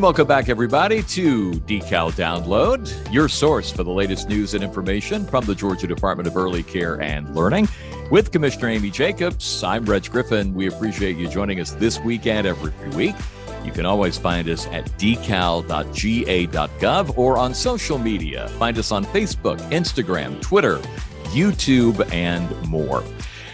And welcome back, everybody, to Decal Download, your source for the latest news and information from the Georgia Department of Early Care and Learning. With Commissioner Amy Jacobs, I'm Reg Griffin. We appreciate you joining us this weekend every week. You can always find us at decal.ga.gov or on social media. Find us on Facebook, Instagram, Twitter, YouTube, and more.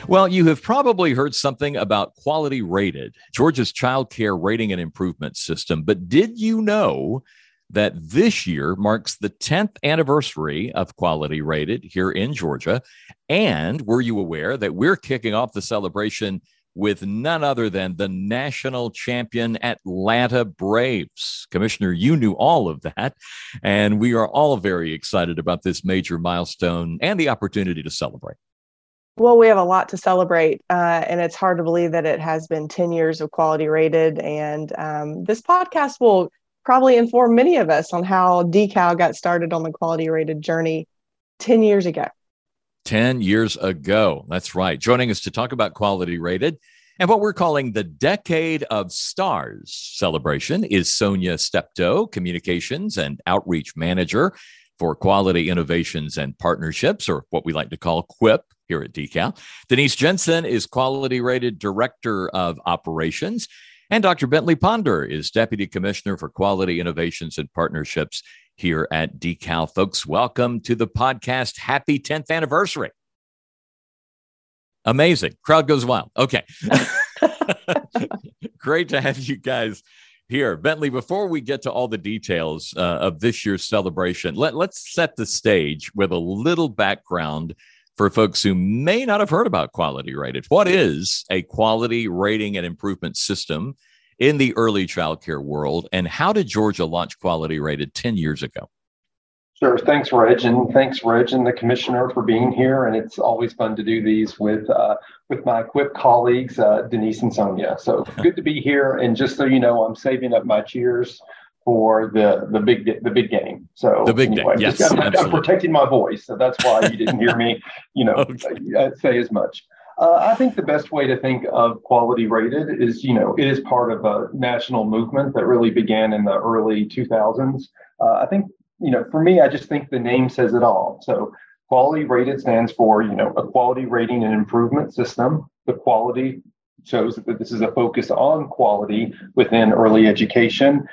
Well, you have probably heard something about Quality Rated, Georgia's child care rating and improvement system. But did you know that this year marks the 10th anniversary of Quality Rated here in Georgia? And were you aware that we're kicking off the celebration with none other than the national champion Atlanta Braves. Commissioner, you knew all of that. And we are all very excited about this major milestone and the opportunity to celebrate. Well, we have a lot to celebrate, uh, and it's hard to believe that it has been 10 years of quality rated. And um, this podcast will probably inform many of us on how Decal got started on the quality rated journey 10 years ago. 10 years ago. That's right. Joining us to talk about quality rated and what we're calling the Decade of Stars celebration is Sonia Steptoe, Communications and Outreach Manager for Quality Innovations and Partnerships, or what we like to call QUIP here at Decal. Denise Jensen is Quality Rated Director of Operations. And Dr. Bentley Ponder is Deputy Commissioner for Quality Innovations and Partnerships here at Decal. Folks, welcome to the podcast. Happy 10th anniversary. Amazing. Crowd goes wild. Okay. Great to have you guys here. Bentley, before we get to all the details uh, of this year's celebration, let, let's set the stage with a little background for folks who may not have heard about quality rated. What is a quality rating and improvement system in the early child care world? And how did Georgia launch quality rated 10 years ago? Sure. Thanks, Reg, and thanks, Reg, and the commissioner for being here. And it's always fun to do these with uh, with my QUIP colleagues, uh, Denise and Sonia. So good to be here. And just so you know, I'm saving up my cheers for the the big the big game. So the big anyway, game. Yes, I'm, I'm, protecting my voice, so that's why you didn't hear me, you know, okay. Uh, say as much. Uh, I think the best way to think of quality rated is, you know, it is part of a national movement that really began in the early 2000s. Uh, I think, you know, for me, I just think the name says it all. So quality rated stands for, you know, a quality rating and improvement system. The quality shows that this is a focus on quality within early education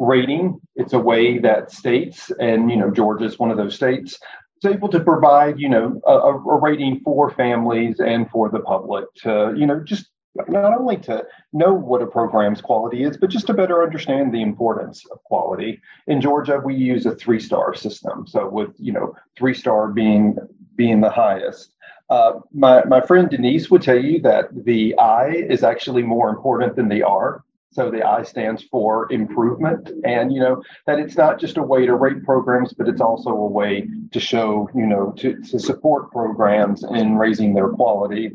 rating. It's a way that states, and you know, Georgia is one of those states, is able to provide, you know, a, a, rating for families and for the public to, you know, just not only to know what a program's quality is, but just to better understand the importance of quality. In Georgia, we use a three-star system. So with, you know, three-star being being the highest. Uh, my, my friend Denise would tell you that the I is actually more important than the R. So the I stands for improvement. And, you know, that it's not just a way to rate programs, but it's also a way to show, you know, to, to support programs in raising their quality.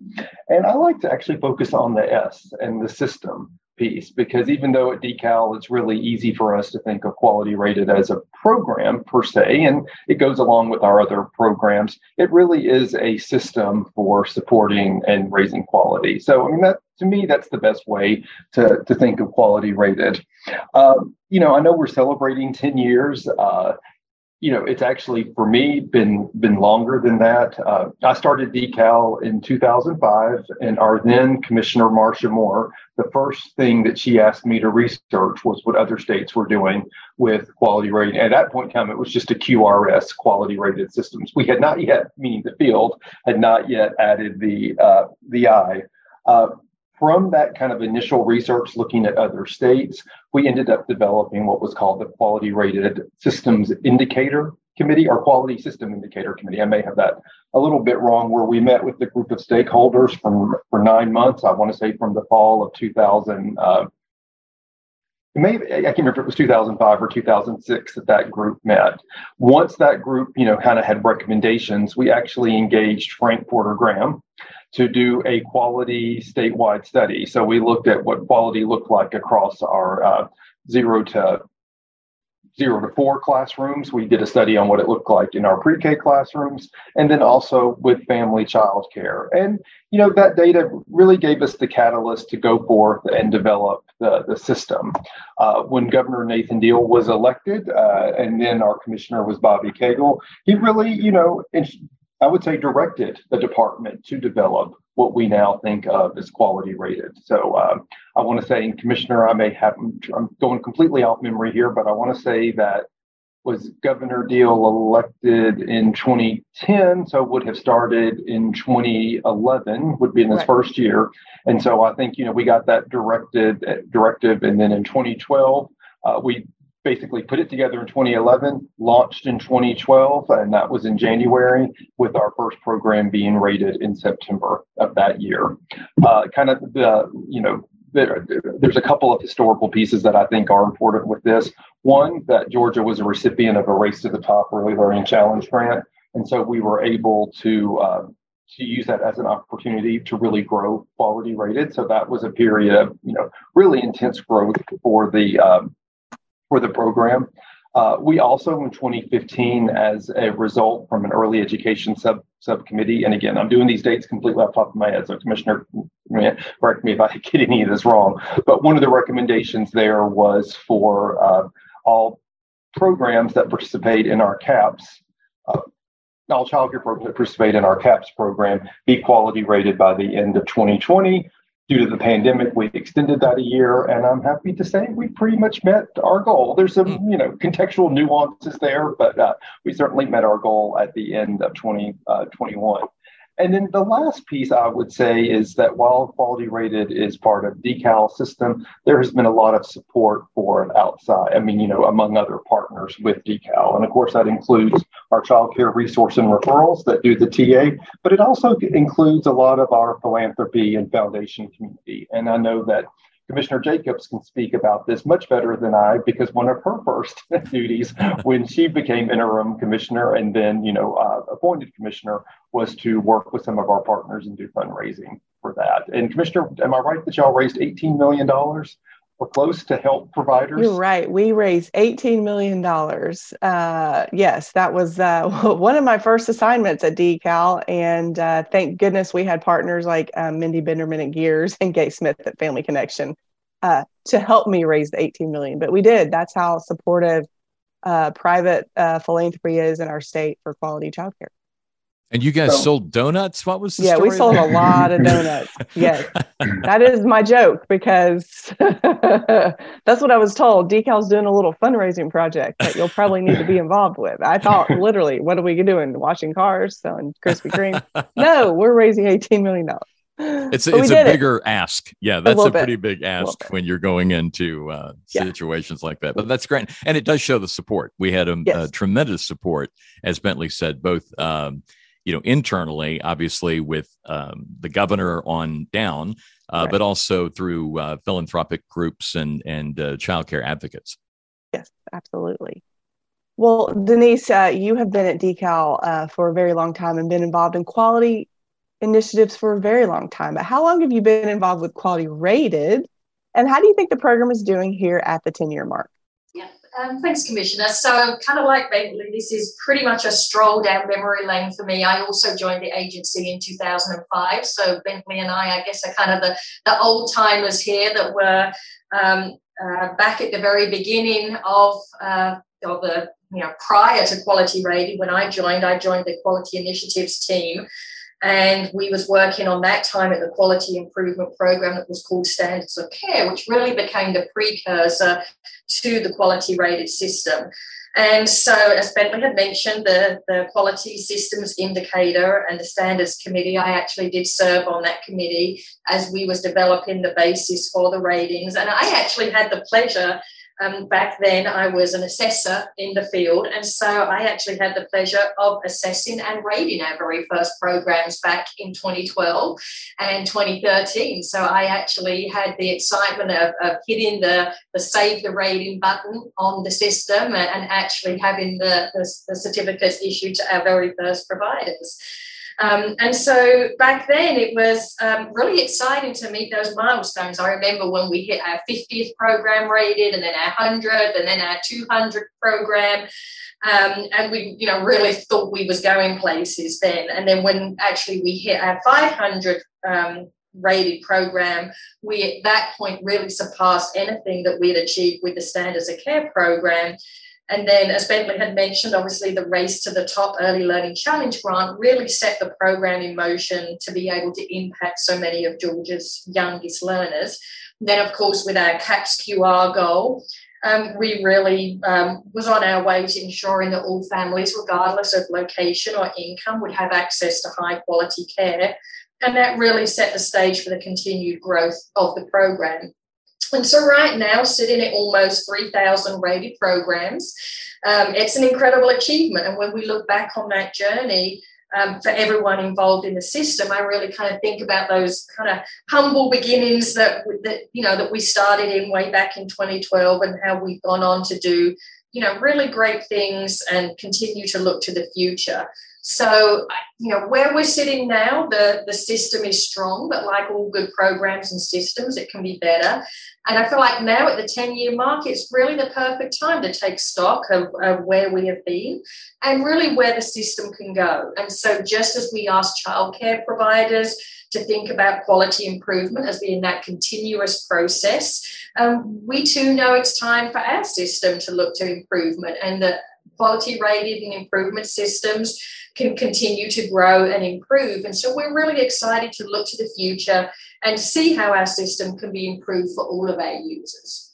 And I like to actually focus on the S and the system piece because even though at decal it's really easy for us to think of quality rated as a program per se and it goes along with our other programs it really is a system for supporting and raising quality. So i mean that to me that's the best way to, to think of quality rated. Um, you know i know we're celebrating 10 years uh, you know, it's actually for me been been longer than that. Uh, I started Decal in 2005, and our then Commissioner Marcia Moore, the first thing that she asked me to research was what other states were doing with quality rating. At that point in time, it was just a QRS quality rated systems. We had not yet, meaning the field, had not yet added the uh, the I. Uh, from that kind of initial research looking at other states, we ended up developing what was called the Quality Rated Systems Indicator Committee or Quality System Indicator Committee. I may have that a little bit wrong, where we met with the group of stakeholders from, for nine months. I want to say from the fall of 2000. Uh, maybe I can't remember if it was 2005 or 2006 that that group met. Once that group, you know, kind of had recommendations, we actually engaged Frank Porter Graham to do a quality statewide study. So we looked at what quality looked like across our uh, zero to zero to four classrooms. We did a study on what it looked like in our pre-K classrooms, and then also with family child care. And you know that data really gave us the catalyst to go forth and develop the, the system. Uh, when Governor Nathan Deal was elected, uh, and then our commissioner was Bobby Cagle, he really, you know, I would say directed the department to develop what we now think of as quality rated. So um, I want to say, and Commissioner, I may have, I'm going completely off memory here, but I want to say that was Governor Deal elected in 2010, so would have started in 2011, would be in his right. first year. And so I think, you know, we got that directed directive. And then in 2012, uh, we basically put it together in 2011, launched in 2012, and that was in January, with our first program being rated in September of that year. Uh, kind of the, you know, there, there's a couple of historical pieces that I think are important with this. One, that Georgia was a recipient of a Race to the Top Early Learning Challenge grant. And so we were able to uh, to use that as an opportunity to really grow quality rated. So that was a period of you know really intense growth for the um, for the program. Uh, we also, in 2015, as a result from an early education sub subcommittee, and again, I'm doing these dates completely off the top of my head, so Commissioner, correct me if I get any of this wrong. But one of the recommendations there was for uh, all programs that participate in our CAPS, uh, all childcare programs that participate in our CAPS program, be quality rated by the end of 2020 due to the pandemic, we extended that a year, and I'm happy to say we pretty much met our goal. There's some, hmm. you know, contextual nuances there, but uh, we certainly met our goal at the end of 2021. Uh, and then the last piece I would say is that while quality rated is part of decal system, there has been a lot of support for outside. I mean, you know, among other partners with decal, and of course that includes our child care resource and referrals that do the TA, but it also includes a lot of our philanthropy and foundation community. And I know that Commissioner Jacobs can speak about this much better than I because one of her first duties when she became interim commissioner and then, you know, uh, appointed commissioner was to work with some of our partners and do fundraising for that. And Commissioner, am I right that y'all raised $18 million or close to help providers? You're right. We raised $18 million. Uh, yes, that was uh, one of my first assignments at DECAL. And uh, thank goodness we had partners like um, Mindy Binderman at GEEARS and Gaye Smith at Family Connection uh, to help me raise the 18 million. But we did. That's how supportive uh, private uh, philanthropy is in our state for quality childcare. And you guys so, sold donuts? What was the Yeah, we sold there? a lot of donuts. yes. that is my joke because that's what I was told. Decal's doing a little fundraising project that you'll probably need to be involved with. I thought literally, what are we doing? Washing cars, selling Krispy Kreme? no, we're raising $18 million. It's, it's a bigger it. ask. Yeah, that's a, a pretty big ask when you're going into uh, situations like that. But that's great. And it does show the support. We had a, yes. a tremendous support, as Bentley said, both um, you know, internally, obviously with um, the governor on down, uh, right. but also through uh, philanthropic groups and and uh, childcare advocates. Yes, absolutely. Well, Denise, uh, you have been at Decal uh, for a very long time and been involved in quality initiatives for a very long time. But how long have you been involved with Quality Rated? And how do you think the program is doing here at the 10 year mark? Um, thanks, Commissioner. So, kind of like Bentley, this is pretty much a stroll down memory lane for me. I also joined the agency in 2005. So, Bentley and I, I guess, are kind of the, the old timers here that were um, uh, back at the very beginning of, uh, of the, you know, prior to Quality Rated. When I joined, I joined the Quality Initiatives team and we was working on that time at the quality improvement program that was called standards of care which really became the precursor to the quality rated system. And so as bentley had mentioned the, the quality systems indicator and the standards committee i actually did serve on that committee as we was developing the basis for the ratings. And i actually had the pleasure um, back then, I was an assessor in the field, and so I actually had the pleasure of assessing and rating our very first programs back in 2012 and 2013. So I actually had the excitement of, of hitting the, the save the rating button on the system and, and actually having the, the, the certificates issued to our very first providers. Um, and so back then it was um, really exciting to meet those milestones. I remember when we hit our 50th program rated and then our 100th and then our 200th program. Um, and we, you know, really thought we was going places then. And then when actually we hit our 500 um, rated program, we at that point really surpassed anything that we had achieved with the Standards of Care program. And then, as Bentley had mentioned, obviously the Race to the Top Early Learning Challenge grant really set the program in motion to be able to impact so many of Georgia's youngest learners. And then, of course, with our CAPS QR goal, um, we really um, was on our way to ensuring that all families, regardless of location or income, would have access to high quality care. And that really set the stage for the continued growth of the program. And so, right now, sitting at almost 3,000 rated programs, um, it's an incredible achievement. And when we look back on that journey, um, for everyone involved in the system, I really kind of think about those kind of humble beginnings that that you know that we started in way back in 2012, and how we've gone on to do you know really great things and continue to look to the future. So, you know, where we're sitting now, the, the system is strong, but like all good programs and systems, it can be better. And I feel like now at the 10 year mark, it's really the perfect time to take stock of, of where we have been and really where the system can go. And so, just as we ask childcare providers to think about quality improvement as being that continuous process, um, we too know it's time for our system to look to improvement and that quality rated and improvement systems can continue to grow and improve. And so we're really excited to look to the future and see how our system can be improved for all of our users.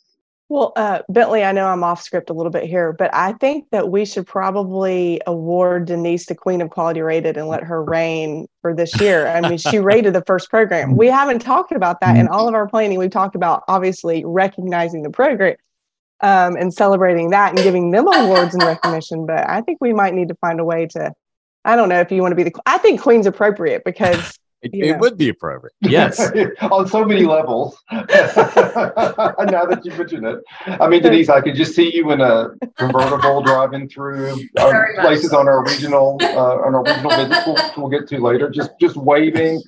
Well, uh, Bentley, I know I'm off script a little bit here, but I think that we should probably award Denise the Queen of Quality Rated and let her reign for this year. I mean, she rated the first program. We haven't talked about that in all of our planning. We've talked about obviously recognizing the program um, and celebrating that and giving them awards and recognition. But I think we might need to find a way to I don't know if you want to be the. I think Queen's appropriate because it, it would be appropriate. Yes, on so many levels. now that you mention it, I mean, Denise, I could just see you in a convertible driving through our places on our regional uh, on our regional visits. We'll, we'll get to later. Just just waving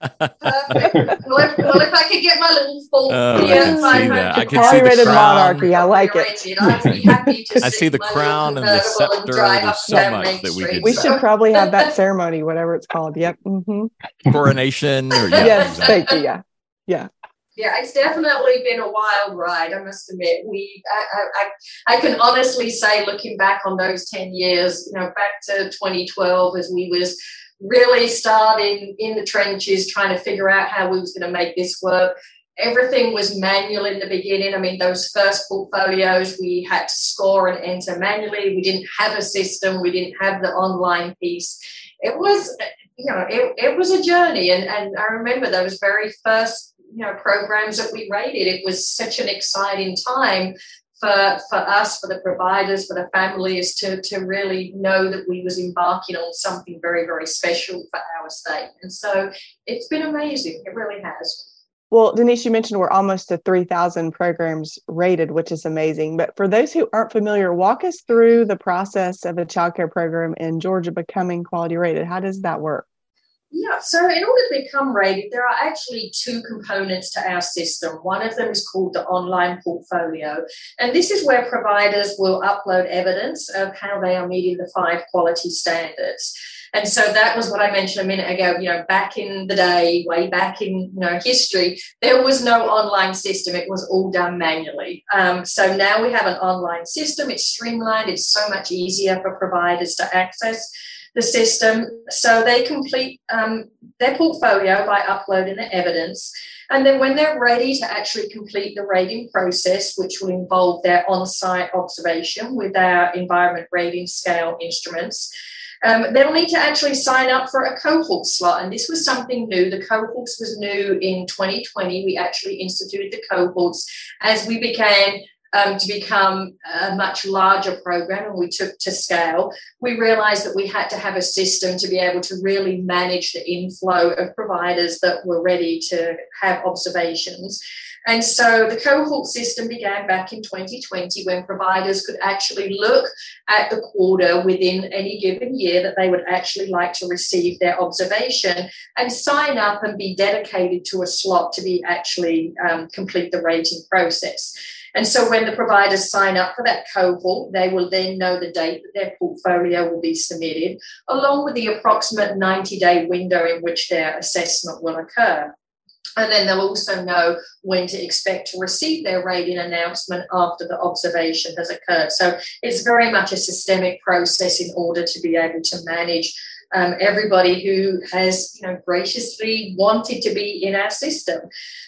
Perfect. Well if, well, if I could get my little full oh, yeah, I can see the crown. monarchy. I like it. I see the crown and the scepter. There's so much that we could. We should probably have that ceremony, whatever it's called. Yep. Mm-hmm. Coronation. Or, yeah, yes, exactly. thank you. Yeah, yeah. Yeah, it's definitely been a wild ride. I must admit, we I, I, I can honestly say, looking back on those ten years, you know, back to 2012 as we was really starting in the trenches, trying to figure out how we was going to make this work. Everything was manual in the beginning. I mean, those first portfolios we had to score and enter manually. We didn't have a system. We didn't have the online piece. It was, you know, it, it was a journey. And, and I remember those very first, you know, programs that we rated. It was such an exciting time for, for us, for the providers, for the families to, to really know that we was embarking on something very, very special for our state. And so it's been amazing. It really has. Well, Denise, you mentioned we're almost to 3,000 programs rated, which is amazing. But for those who aren't familiar, walk us through the process of a childcare program in Georgia becoming quality rated. How does that work? Yeah, so in order to become rated, there are actually two components to our system. One of them is called the online portfolio, and this is where providers will upload evidence of how they are meeting the five quality standards. And so that was what I mentioned a minute ago. You know, back in the day, way back in you know history, there was no online system. It was all done manually. Um, so now we have an online system. It's streamlined. It's so much easier for providers to access the system. So they complete um, their portfolio by uploading the evidence. And then when they're ready to actually complete the rating process, which will involve their on site observation with our environment rating scale instruments, um, they'll need to actually sign up for a cohort slot. And this was something new. The cohorts was new in 2020. We actually instituted the cohorts as we began um, to become a much larger program and we took to scale, we realized that we had to have a system to be able to really manage the inflow of providers that were ready to have observations. And so the cohort system began back in 2020 when providers could actually look at the quarter within any given year that they would actually like to receive their observation and sign up and be dedicated to a slot to be actually um, complete the rating process. And so when the providers sign up for that cohort, they will then know the date that their portfolio will be submitted, along with the approximate 90 day window in which their assessment will occur. And then they'll also know when to expect to receive their rating announcement after the observation has occurred. So it's very much a systemic process in order to be able to manage um, everybody who has you know graciously wanted to be in our system.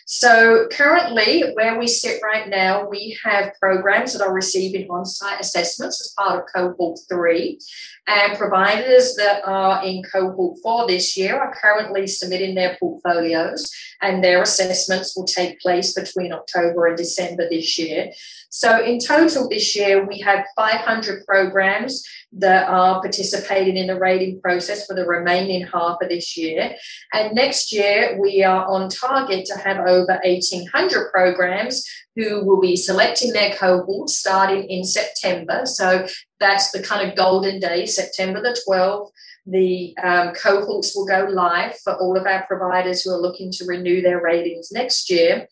So currently, where we sit right now, we have programs that are receiving on-site assessments as part of cohort three, and providers that are in cohort four this year are currently submitting their portfolios, and their assessments will take place between October and December this year. So in total this year, we have 500 programs that are participating in the rating process for the remaining half of this year. And next year, we are on target to have over 1,800 programs who will be selecting their cohort starting in September. So that's the kind of golden day, September the 12th. The um, cohorts will go live for all of our providers who are looking to renew their ratings next year.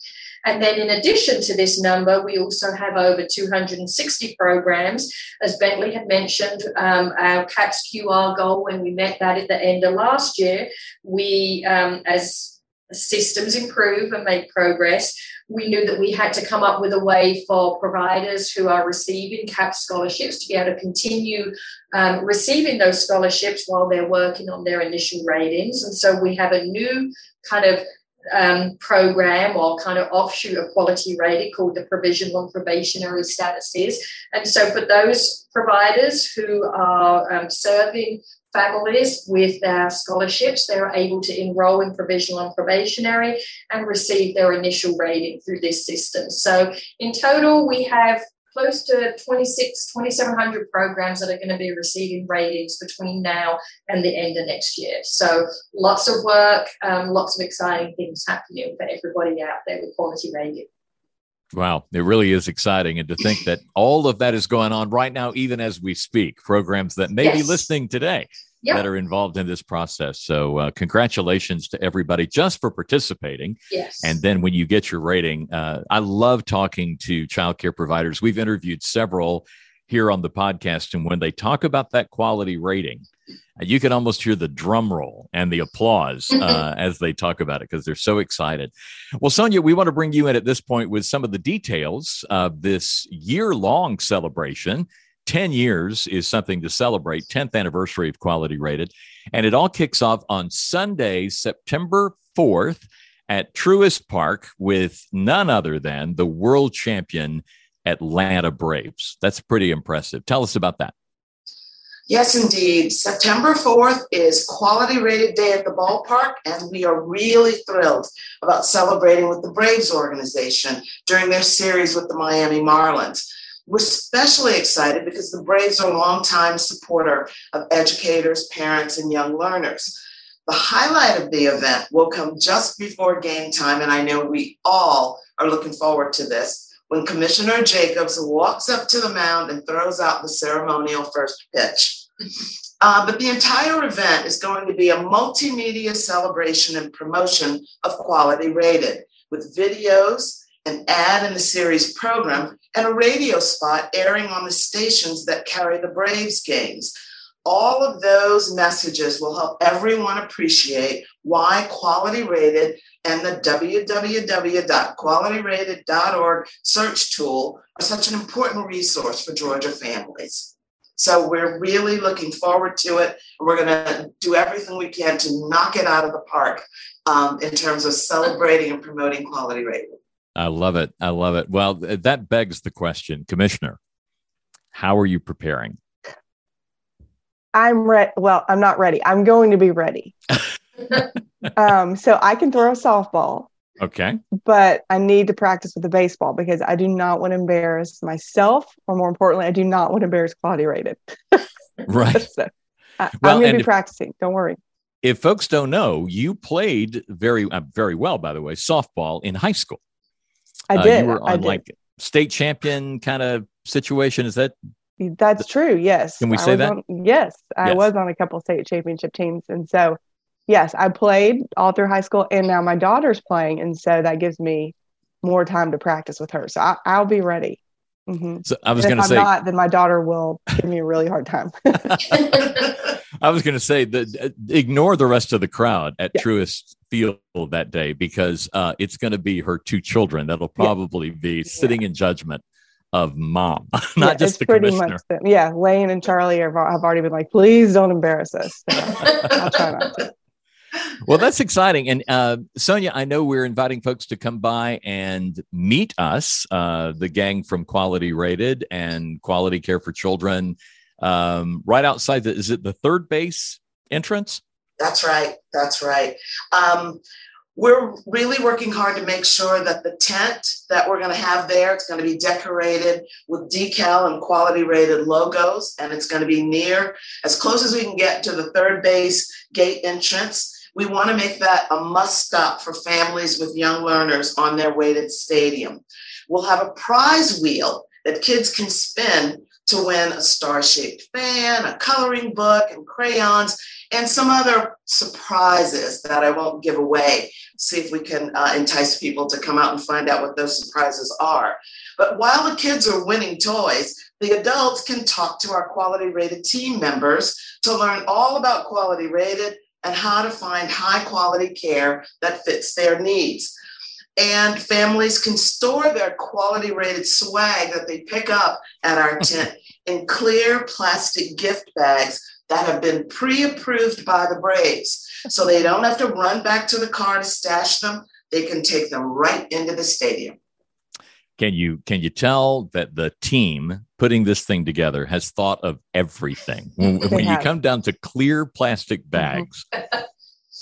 And then, in addition to this number, we also have over 260 programs. As Bentley had mentioned, um, our CAPS QR goal, when we met that at the end of last year, we, um, as systems improve and make progress, we knew that we had to come up with a way for providers who are receiving CAP scholarships to be able to continue um, receiving those scholarships while they're working on their initial ratings. And so we have a new kind of um, program or kind of offshoot of quality rating called the provisional and probationary statuses. And so for those providers who are um, serving families with their scholarships, they're able to enroll in provisional and probationary and receive their initial rating through this system. So in total, we have close to 26, 2,700 programs that are going to be receiving ratings between now and the end of next year. So lots of work, um, lots of exciting things happening for everybody out there with quality rating. Wow, it really is exciting. And to think that all of that is going on right now, even as we speak, programs that may yes. be listening today yep. that are involved in this process. So, uh, congratulations to everybody just for participating. Yes. And then when you get your rating, uh, I love talking to childcare providers. We've interviewed several here on the podcast, and when they talk about that quality rating, you can almost hear the drum roll and the applause uh, as they talk about it because they're so excited. Well, Sonia, we want to bring you in at this point with some of the details of this year long celebration 10 years is something to celebrate, 10th anniversary of Quality Rated. And it all kicks off on Sunday, September 4th at Truist Park with none other than the world champion Atlanta Braves. That's pretty impressive. Tell us about that. Yes, indeed. September 4th is Quality Rated Day at the ballpark, and we are really thrilled about celebrating with the Braves organization during their series with the Miami Marlins. We're especially excited because the Braves are a longtime supporter of educators, parents, and young learners. The highlight of the event will come just before game time, and I know we all are looking forward to this when Commissioner Jacobs walks up to the mound and throws out the ceremonial first pitch. Uh, but the entire event is going to be a multimedia celebration and promotion of Quality Rated with videos, an ad in the series program, and a radio spot airing on the stations that carry the Braves games. All of those messages will help everyone appreciate why Quality Rated and the www.qualityrated.org search tool are such an important resource for Georgia families. So we're really looking forward to it. We're going to do everything we can to knock it out of the park um, in terms of celebrating and promoting quality rating. I love it. I love it. Well, that begs the question, Commissioner, how are you preparing? I'm ready. Well, I'm not ready. I'm going to be ready. um, so I can throw a softball. Okay. But I need to practice with the baseball because I do not want to embarrass myself, or more importantly, I do not want to embarrass quality rated. right. so I, well, I'm going to be practicing. Don't worry. If folks don't know, you played very, uh, very well, by the way, softball in high school. I uh, did. you were on did. like state champion kind of situation. Is that? That's true. Yes. Can we say that? On, yes, I yes. was on a couple state championship teams, and so yes, I played all through high school, and now my daughter's playing, and so that gives me more time to practice with her. So I, will be ready. Mm-hmm. So I was going to say, not, then my daughter will give me a really hard time. I was going to say that uh, ignore the rest of the crowd at yeah. Truist Field that day because uh, it's going to be her two children that'll probably yeah. be sitting yeah. in judgment of mom, not just the commissioner. Much, yeah, Lane and Charlie are, have already been like, please don't embarrass us. So I'll try not to well, that's exciting. And uh, Sonia, I know we're inviting folks to come by and meet us, uh, the gang from Quality Rated and Quality Care for Children, um, right outside the, is it the third base entrance? That's right. That's right. Um, we're really working hard to make sure that the tent that we're going to have there it's going to be decorated with decal and quality rated logos and it's going to be near as close as we can get to the third base gate entrance we want to make that a must stop for families with young learners on their way to the stadium. We'll have a prize wheel that kids can spin to win a star shaped fan, a coloring book, and crayons, and some other surprises that I won't give away. See if we can uh, entice people to come out and find out what those surprises are. But while the kids are winning toys, the adults can talk to our quality rated team members to learn all about quality rated and how to find high quality care that fits their needs. And families can store their quality rated swag that they pick up at our tent in clear plastic gift bags that have been pre approved by the Braves. So they don't have to run back to the car to stash them, they can take them right into the stadium. Can you can you tell that the team putting this thing together has thought of everything? When, when you come down to clear plastic mm-hmm. bags, mm-hmm.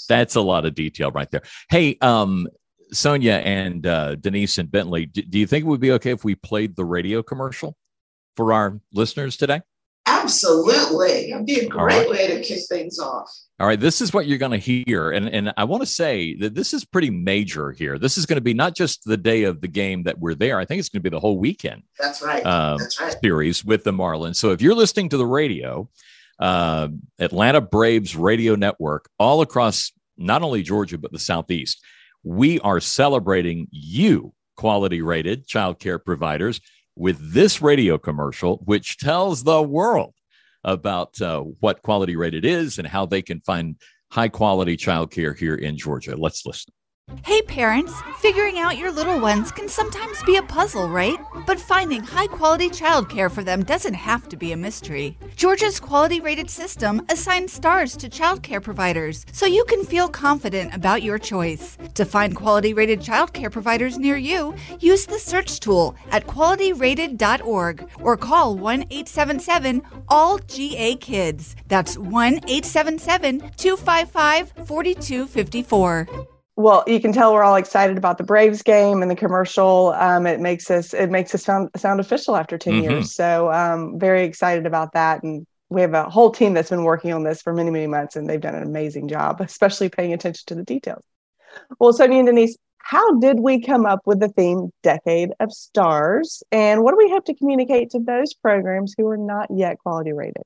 that's a lot of detail right there. Hey, um, Sonia and uh, Denise and Bentley, do, do you think it would be okay if we played the radio commercial for our listeners today? Absolutely. It'd be a great right. way to kick things off. All right, this is what you're going to hear. And, and I want to say that this is pretty major here. This is going to be not just the day of the game that we're there, I think it's going to be the whole weekend. That's right. Uh, That's right. Series with the Marlins. So if you're listening to the radio, uh, Atlanta Braves radio network, all across not only Georgia, but the Southeast, we are celebrating you, quality rated child care providers with this radio commercial, which tells the world about uh, what quality rated is and how they can find high quality childcare here in Georgia. Let's listen. Hey parents, figuring out your little ones can sometimes be a puzzle, right? But finding high quality childcare for them doesn't have to be a mystery. Georgia's quality rated system assigns stars to childcare providers so you can feel confident about your choice. To find quality rated childcare providers near you, use the search tool at qualityrated.org or call 1 877 ALL GA Kids. That's 1 877 255 4254 well, you can tell we're all excited about the Braves game and the commercial. Um, it makes us it makes us sound sound official after 10 mm-hmm. years. So um, very excited about that. And we have a whole team that's been working on this for many many months, and they've done an amazing job, especially paying attention to the details. Well, Sonia and Denise, how did we come up with the theme "Decade of Stars"? And what do we have to communicate to those programs who are not yet quality rated?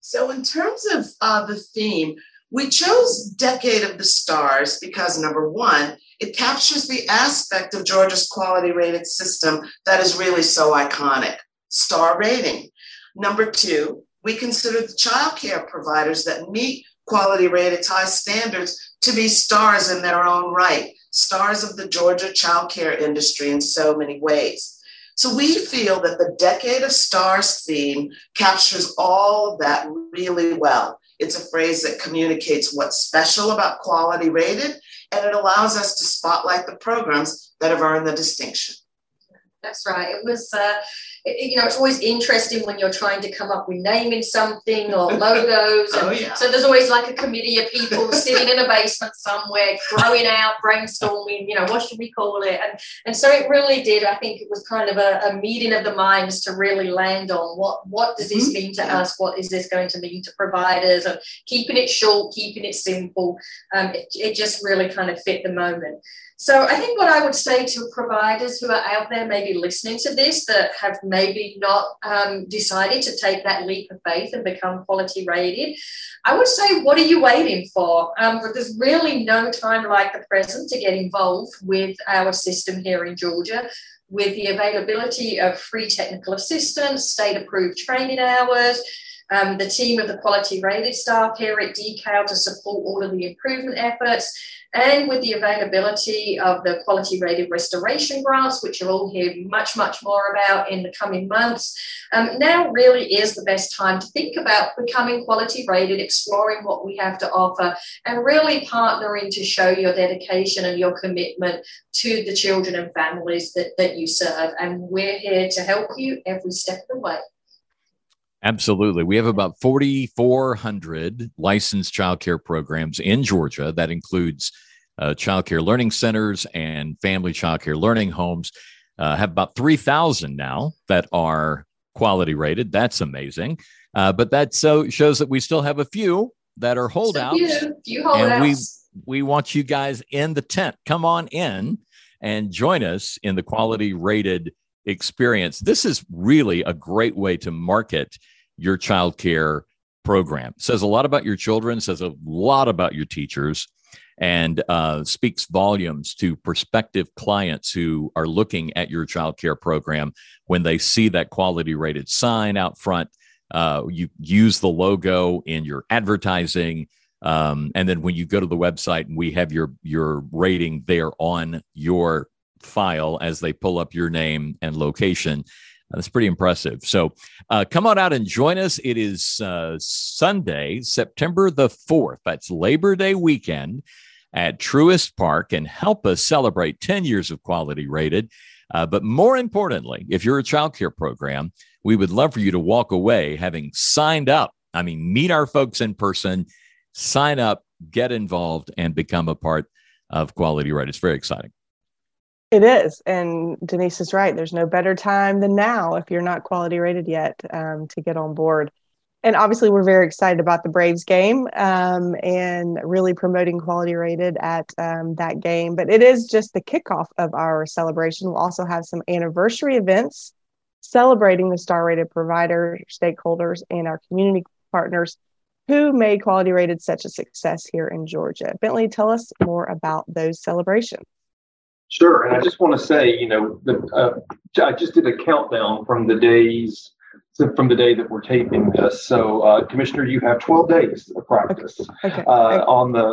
So, in terms of uh, the theme, we chose Decade of the Stars because number one, it captures the aspect of Georgia's quality rated system that is really so iconic star rating. Number two, we consider the child care providers that meet quality rated high standards to be stars in their own right, stars of the Georgia child care industry in so many ways. So we feel that the Decade of Stars theme captures all of that really well. It's a phrase that communicates what's special about quality rated, and it allows us to spotlight the programs that have earned the distinction. That's right. It was, uh, you know, it's always interesting when you're trying to come up with naming something or logos. oh, yeah. So there's always like a committee of people sitting in a basement somewhere, throwing out, brainstorming, you know, what should we call it? And, and so it really did. I think it was kind of a, a meeting of the minds to really land on what, what does this mm-hmm. mean to us? What is this going to mean to providers? And keeping it short, keeping it simple. Um, it, it just really kind of fit the moment. So I think what I would say to providers who are out there maybe listening to this that have maybe not um, decided to take that leap of faith and become quality rated, I would say, what are you waiting for? Um, there's really no time like the present to get involved with our system here in Georgia with the availability of free technical assistance, state approved training hours, um, the team of the quality rated staff here at DECAL to support all of the improvement efforts, and with the availability of the quality rated restoration grants, which you'll all hear much, much more about in the coming months, um, now really is the best time to think about becoming quality rated, exploring what we have to offer, and really partnering to show your dedication and your commitment to the children and families that, that you serve. And we're here to help you every step of the way. Absolutely. We have about 4,400 licensed childcare programs in Georgia. That includes uh, childcare learning centers and family childcare learning homes. Uh, have about 3,000 now that are quality rated. That's amazing. Uh, but that so shows that we still have a few that are holdouts. Few, few holdouts. And we, we want you guys in the tent. Come on in and join us in the quality rated experience. This is really a great way to market your child care program. It says a lot about your children, says a lot about your teachers, and uh, speaks volumes to prospective clients who are looking at your child care program when they see that quality rated sign out front. Uh, you use the logo in your advertising. Um, and then when you go to the website and we have your your rating there on your file as they pull up your name and location. That's pretty impressive. So uh, come on out and join us. It is uh, Sunday, September the 4th. That's Labor Day weekend at Truist Park and help us celebrate 10 years of quality rated. Uh, but more importantly, if you're a child care program, we would love for you to walk away having signed up. I mean, meet our folks in person, sign up, get involved, and become a part of Quality Rated. It's very exciting. It is. And Denise is right. There's no better time than now if you're not quality rated yet um, to get on board. And obviously, we're very excited about the Braves game um, and really promoting quality rated at um, that game. But it is just the kickoff of our celebration. We'll also have some anniversary events celebrating the star rated provider, stakeholders, and our community partners who made quality rated such a success here in Georgia. Bentley, tell us more about those celebrations. Sure. And I just want to say, you know, the, uh, I just did a countdown from the days from the day that we're taping this. So, uh, Commissioner, you have 12 days of practice okay. Uh, on the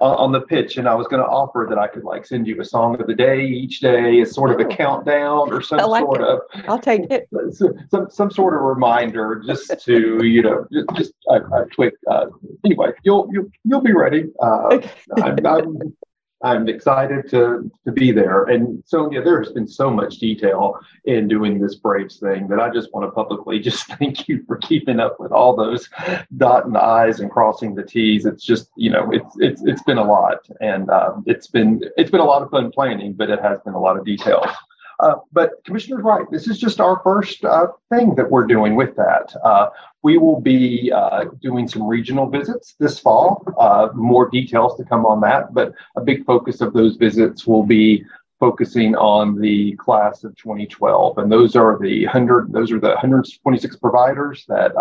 uh, on the pitch, and I was going to offer that I could like send you a song of the day each day as sort of a oh. countdown or some like sort it. of. I'll take it. Some some sort of reminder, just to you know, just, just a, a quick. Uh, anyway, you'll you'll you'll be ready. Uh, okay. I'm, I'm I'm excited to to be there. And so yeah, there has been so much detail in doing this Braves thing that I just want to publicly just thank you for keeping up with all those dotting the i's and crossing the t's. It's just you know it's it's it's been a lot, and um, it's been it's been a lot of fun planning, but it has been a lot of details. Uh, but Commissioner's right. This is just our first uh, thing that we're doing with that. Uh, we will be uh, doing some regional visits this fall. Uh, more details to come on that, but a big focus of those visits will be focusing on the class of 2012, and those are the 100. Those are the 126 providers that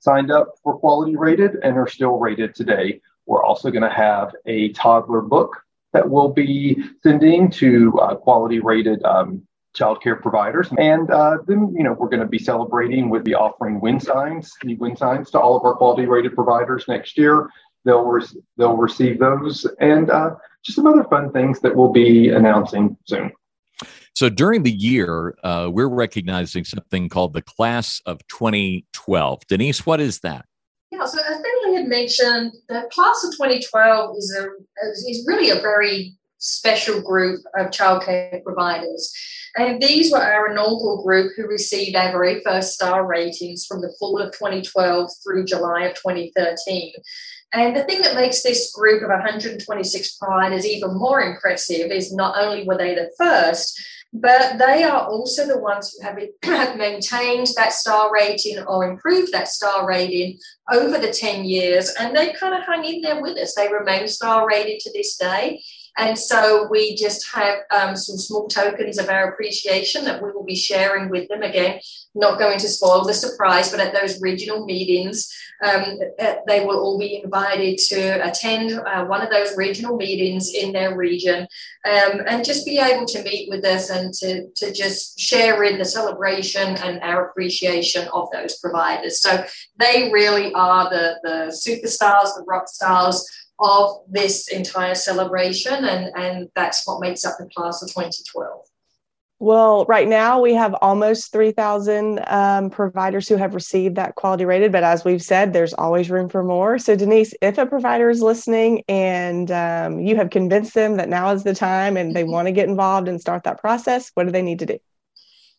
signed up for quality rated and are still rated today. We're also going to have a toddler book that we'll be sending to uh, quality rated um, childcare providers. And uh, then, you know, we're going to be celebrating with the offering win signs, the win signs to all of our quality rated providers next year. They'll, re- they'll receive those and uh, just some other fun things that we'll be announcing soon. So during the year, uh, we're recognizing something called the Class of 2012. Denise, what is that? Yeah, so as Bentley had mentioned, the Class of 2012 is a is really a very special group of childcare providers. And these were our inaugural group who received our very first star ratings from the fall of 2012 through July of 2013. And the thing that makes this group of 126 providers even more impressive is not only were they the first, but they are also the ones who have, maintained that star rating or improved that star rating over the 10 years. And they kind of hung in there with us. They remain star rated to this day. And so we just have um, some small tokens of our appreciation that we will be sharing with them. Again, not going to spoil the surprise, but at those regional meetings, um, uh, they will all be invited to attend uh, one of those regional meetings in their region um, and just be able to meet with us and to, to just share in the celebration and our appreciation of those providers. So they really are the, the superstars, the rock stars of this entire celebration, and, and that's what makes up the class of 2012. Well, right now we have almost 3,000 um, providers who have received that quality rated, but as we've said, there's always room for more. So, Denise, if a provider is listening and um, you have convinced them that now is the time and they mm-hmm. want to get involved and start that process, what do they need to do?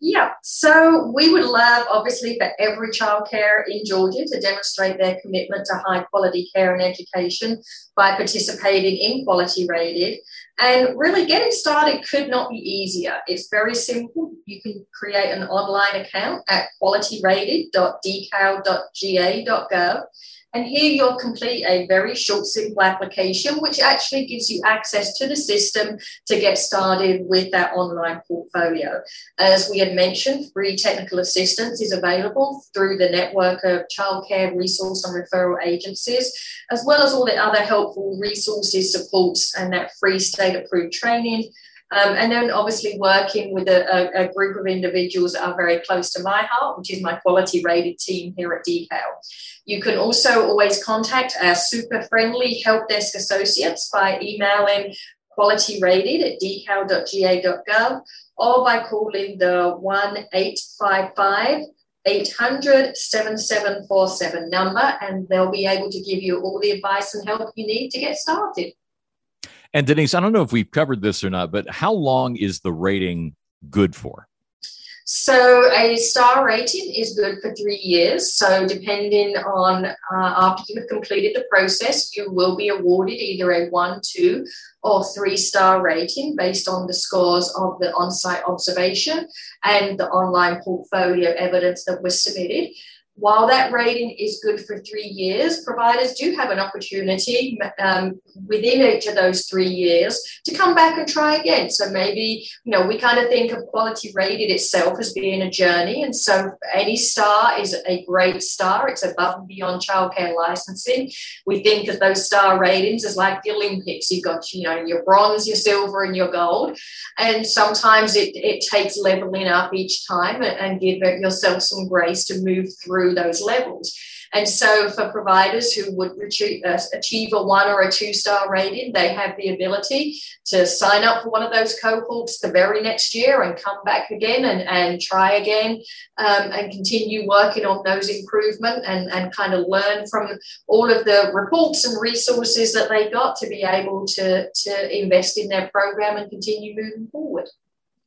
Yeah, so we would love, obviously, for every childcare in Georgia to demonstrate their commitment to high quality care and education by participating in Quality Rated. And really, getting started could not be easier. It's very simple. You can create an online account at qualityrated.decal.ga.gov and here you'll complete a very short, simple application, which actually gives you access to the system to get started with that online portfolio. As we had mentioned, free technical assistance is available through the network of childcare resource and referral agencies, as well as all the other helpful resources, supports, and that free state approved training. Um, and then obviously working with a, a, group of individuals that are very close to my heart, which is my quality rated team here at Decal. You can also always contact our super friendly help desk associates by emailing quality rated at decal.ga.gov or by calling the 1 855 800 7747 number, and they'll be able to give you all the advice and help you need to get started. And Denise, I don't know if we've covered this or not, but how long is the rating good for? So a star rating is good for three years. So depending on uh, after you've completed the process, you will be awarded either a one, two, or three star rating based on the scores of the on-site observation and the online portfolio evidence that was submitted. While that rating is good for three years, providers do have an opportunity um, within each of those three years to come back and try again. So maybe, you know, we kind of think of quality rated itself as being a journey. And so any star is a great star. It's above and beyond childcare licensing. We think of those star ratings as like the Olympics. You've got, you know, your bronze, your silver, and your gold. And sometimes it, it takes leveling up each time and, and give yourself some grace to move through through those levels. And so, for providers who would achieve a one or a two star rating, they have the ability to sign up for one of those cohorts the very next year and come back again and, and try again um, and continue working on those improvement and, and kind of learn from all of the reports and resources that they got to be able to, to invest in their program and continue moving forward.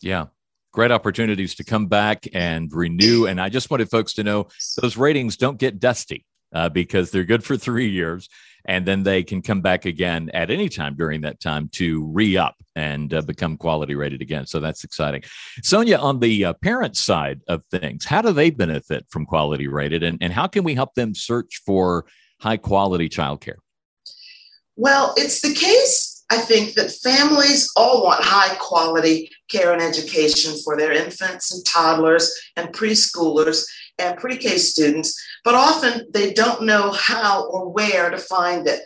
Yeah great opportunities to come back and renew. And I just wanted folks to know those ratings don't get dusty uh, because they're good for three years. And then they can come back again at any time during that time to re up and uh, become quality rated again. So that's exciting. Sonia, on the uh, parent side of things, how do they benefit from quality rated and, and how can we help them search for high quality childcare? Well, it's the case I think that families all want high quality care and education for their infants and toddlers and preschoolers and pre K students, but often they don't know how or where to find it.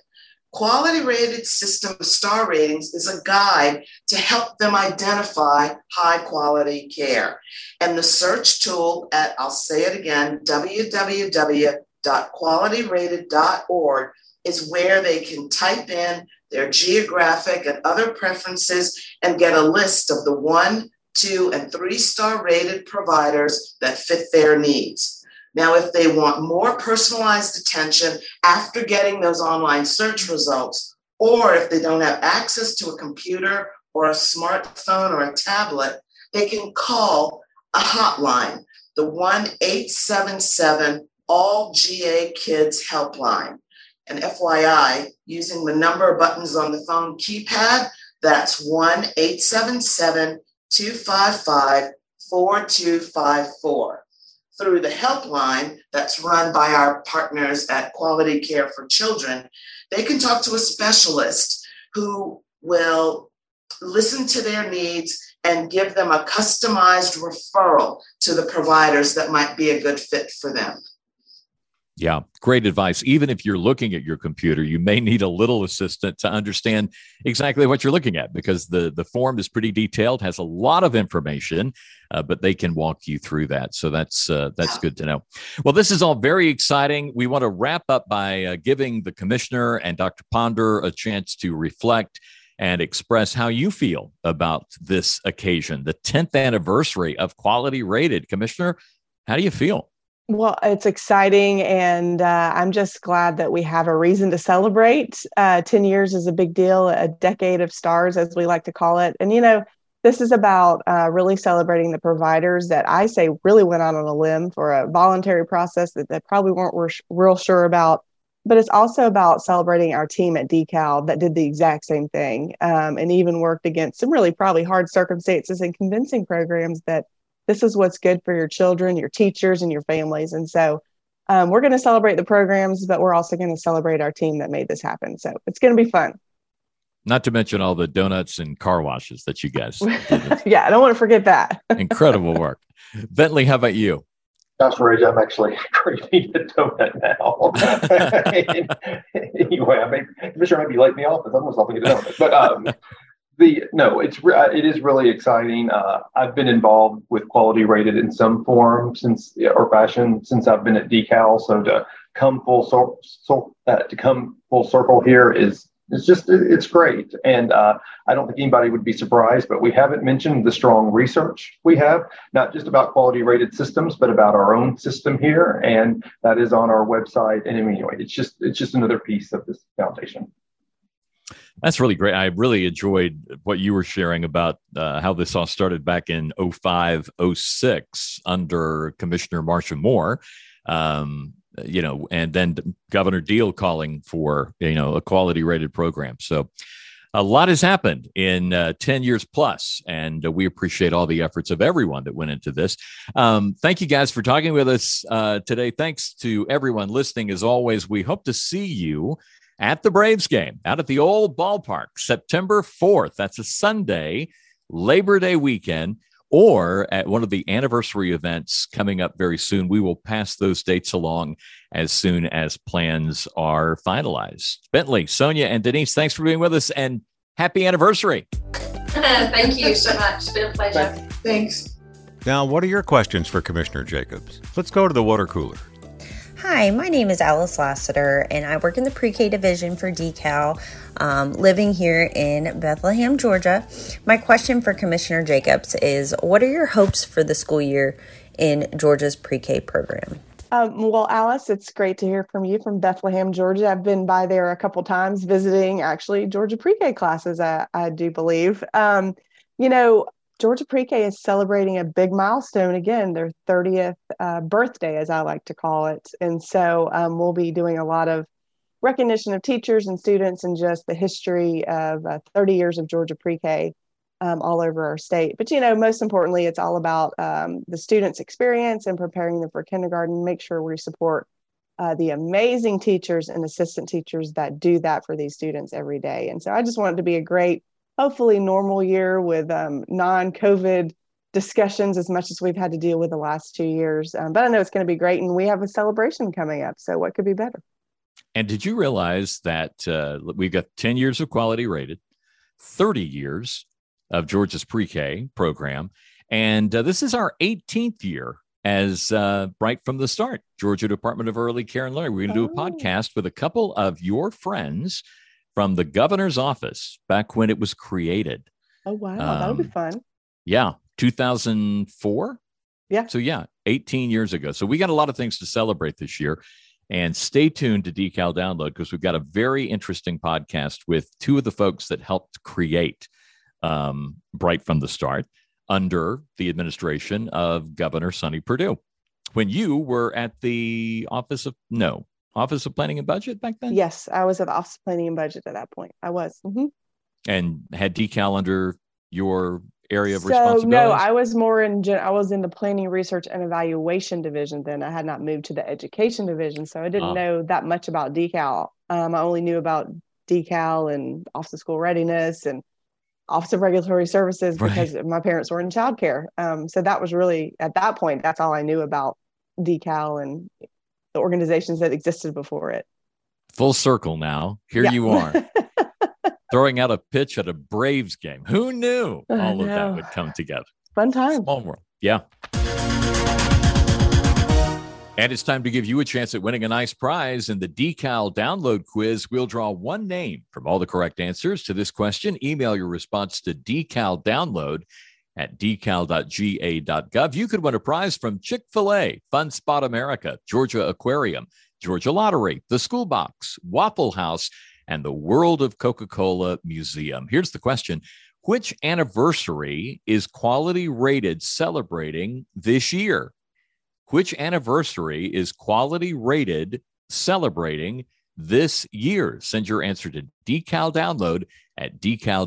Quality rated system of star ratings is a guide to help them identify high quality care. And the search tool at, I'll say it again, www.qualityrated.org is where they can type in their geographic and other preferences, and get a list of the one, two, and three star rated providers that fit their needs. Now, if they want more personalized attention after getting those online search results, or if they don't have access to a computer or a smartphone or a tablet, they can call a hotline, the 1 877 All GA Kids Helpline. And FYI, using the number of buttons on the phone keypad, that's 1 877 255 4254. Through the helpline that's run by our partners at Quality Care for Children, they can talk to a specialist who will listen to their needs, and give them a customized referral to the providers that might be a good fit for them. Yeah, great advice. Even if you're looking at your computer, you may need a little assistant to understand exactly what you're looking at because the, the form is pretty detailed, has a lot of information, uh, but they can walk you through that. So that's uh, that's good to know. Well, this is all very exciting. We want to wrap up by uh, giving the commissioner and Dr. Ponder a chance to reflect and express how you feel about this occasion, the 10th anniversary of Quality Rated. Commissioner, how do you feel? Well, it's exciting, and uh, I'm just glad that we have a reason to celebrate. Uh, 10 years is a big deal, a decade of stars, as we like to call it. And, you know, this is about uh, really celebrating the providers that I say really went out on a limb for a voluntary process that they probably weren't real sure about. But it's also about celebrating our team at Decal that did the exact same thing um, and even worked against some really probably hard circumstances and convincing programs that this is what's good for your children, your teachers, and your families. And so um, we're going to celebrate the programs, but we're also going to celebrate our team that made this happen. So it's going to be fun. Not to mention all the donuts and car washes that you guys yeah, I don't want to forget that. Incredible work. Bentley, how about you? Gosh, Rage, I'm actually craving a donut now. anyway, I may, Mr. might be lighting me off because I'm going to get a donut. But um, the no, it's uh, it is really exciting. Uh, I've been involved with quality rated in some form since or fashion since I've been at Decal. So to come full so, so uh, to come full circle here is it's just it's great, and uh, I don't think anybody would be surprised. But we haven't mentioned the strong research we have, not just about quality rated systems, but about our own system here, and that is on our website. And anyway, it's just it's just another piece of this foundation. That's really great. I really enjoyed what you were sharing about uh, how this all started back in 05, 06 under Commissioner Marsha Moore. Um, you know, and then Governor Deal calling for, you know, a quality rated program. So a lot has happened in uh, 10 years plus, and uh, we appreciate all the efforts of everyone that went into this. Um, thank you guys for talking with us uh, today. Thanks to everyone listening. As always, we hope to see you at the Braves game out at the old ballpark, September 4th. That's a Sunday, Labor Day weekend, or at one of the anniversary events coming up very soon. We will pass those dates along as soon as plans are finalized. Bentley, Sonia, and Denise, thanks for being with us and happy anniversary. Thank you so much. It's been a pleasure. Thanks. Now, what are your questions for Commissioner Jacobs? Let's go to the water cooler. Hi, my name is Alice Lassiter, and I work in the pre K division for Decal, um, living here in Bethlehem, Georgia. My question for Commissioner Jacobs is What are your hopes for the school year in Georgia's pre K program? Um, well, Alice, it's great to hear from you from Bethlehem, Georgia. I've been by there a couple times visiting actually Georgia pre K classes, I, I do believe. Um, you know, Georgia Pre-K is celebrating a big milestone again, their 30th uh, birthday, as I like to call it. And so um, we'll be doing a lot of recognition of teachers and students and just the history of uh, 30 years of Georgia Pre-K um, all over our state. But, you know, most importantly, it's all about um, the students' experience and preparing them for kindergarten, make sure we support uh, the amazing teachers and assistant teachers that do that for these students every day. And so I just want it to be a great hopefully normal year with um, non-COVID discussions as much as we've had to deal with the last two years. Um, but I know it's going to be great, and we have a celebration coming up. So what could be better? And did you realize that uh, we've got 10 years of quality rated, 30 years of Georgia's pre-K program, and uh, this is our 18th year as uh, right from the start, Georgia Department of Early Care and Learning. We're going to do a oh. podcast with a couple of your friends from the governor's office back when it was created. Oh, wow. Um, That'll be um, fun. Yeah. 2004. Yeah. So, yeah, 18 years ago. So, we got a lot of things to celebrate this year. And stay tuned to Decal Download because we've got a very interesting podcast with two of the folks that helped create um, Bright from the Start under the administration of Governor Sonny Perdue. When you were at the office of, no, Office of Planning and Budget back then? Yes, I was at the Office of Planning and Budget at that point. I was. Mm-hmm. And had decal under your area of so, responsibility? No, I was more in I was in the planning, research, and evaluation division then. I had not moved to the education division, so I didn't uh, know that much about decal. Um, I only knew about decal and office of school readiness and Office of Regulatory Services because right. my parents were in childcare. Um, so that was really at that point, that's all I knew about decal and the organizations that existed before it. Full circle now. Here yeah. you are. throwing out a pitch at a Braves game. Who knew all of that would come together? Fun time. Small world. Yeah. And it's time to give you a chance at winning a nice prize in the Decal download quiz. We'll draw one name from all the correct answers to this question. Email your response to decal download at decal.ga.gov. You could win a prize from Chick fil A, Fun Spot America, Georgia Aquarium, Georgia Lottery, the School Box, Waffle House, and the World of Coca Cola Museum. Here's the question Which anniversary is quality rated celebrating this year? Which anniversary is quality rated celebrating this year? Send your answer to decal download at decal.ga.gov.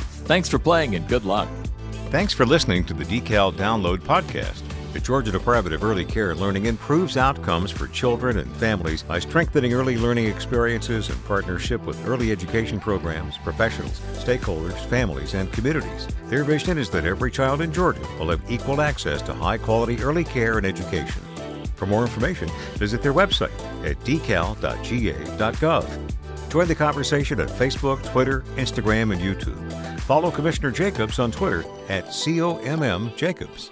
Thanks for playing and good luck. Thanks for listening to the Decal Download podcast. The Georgia Department of Early Care and Learning improves outcomes for children and families by strengthening early learning experiences in partnership with early education programs, professionals, stakeholders, families, and communities. Their vision is that every child in Georgia will have equal access to high quality early care and education. For more information, visit their website at decal.ga.gov. Join the conversation on Facebook, Twitter, Instagram, and YouTube. Follow Commissioner Jacobs on Twitter at COMM Jacobs.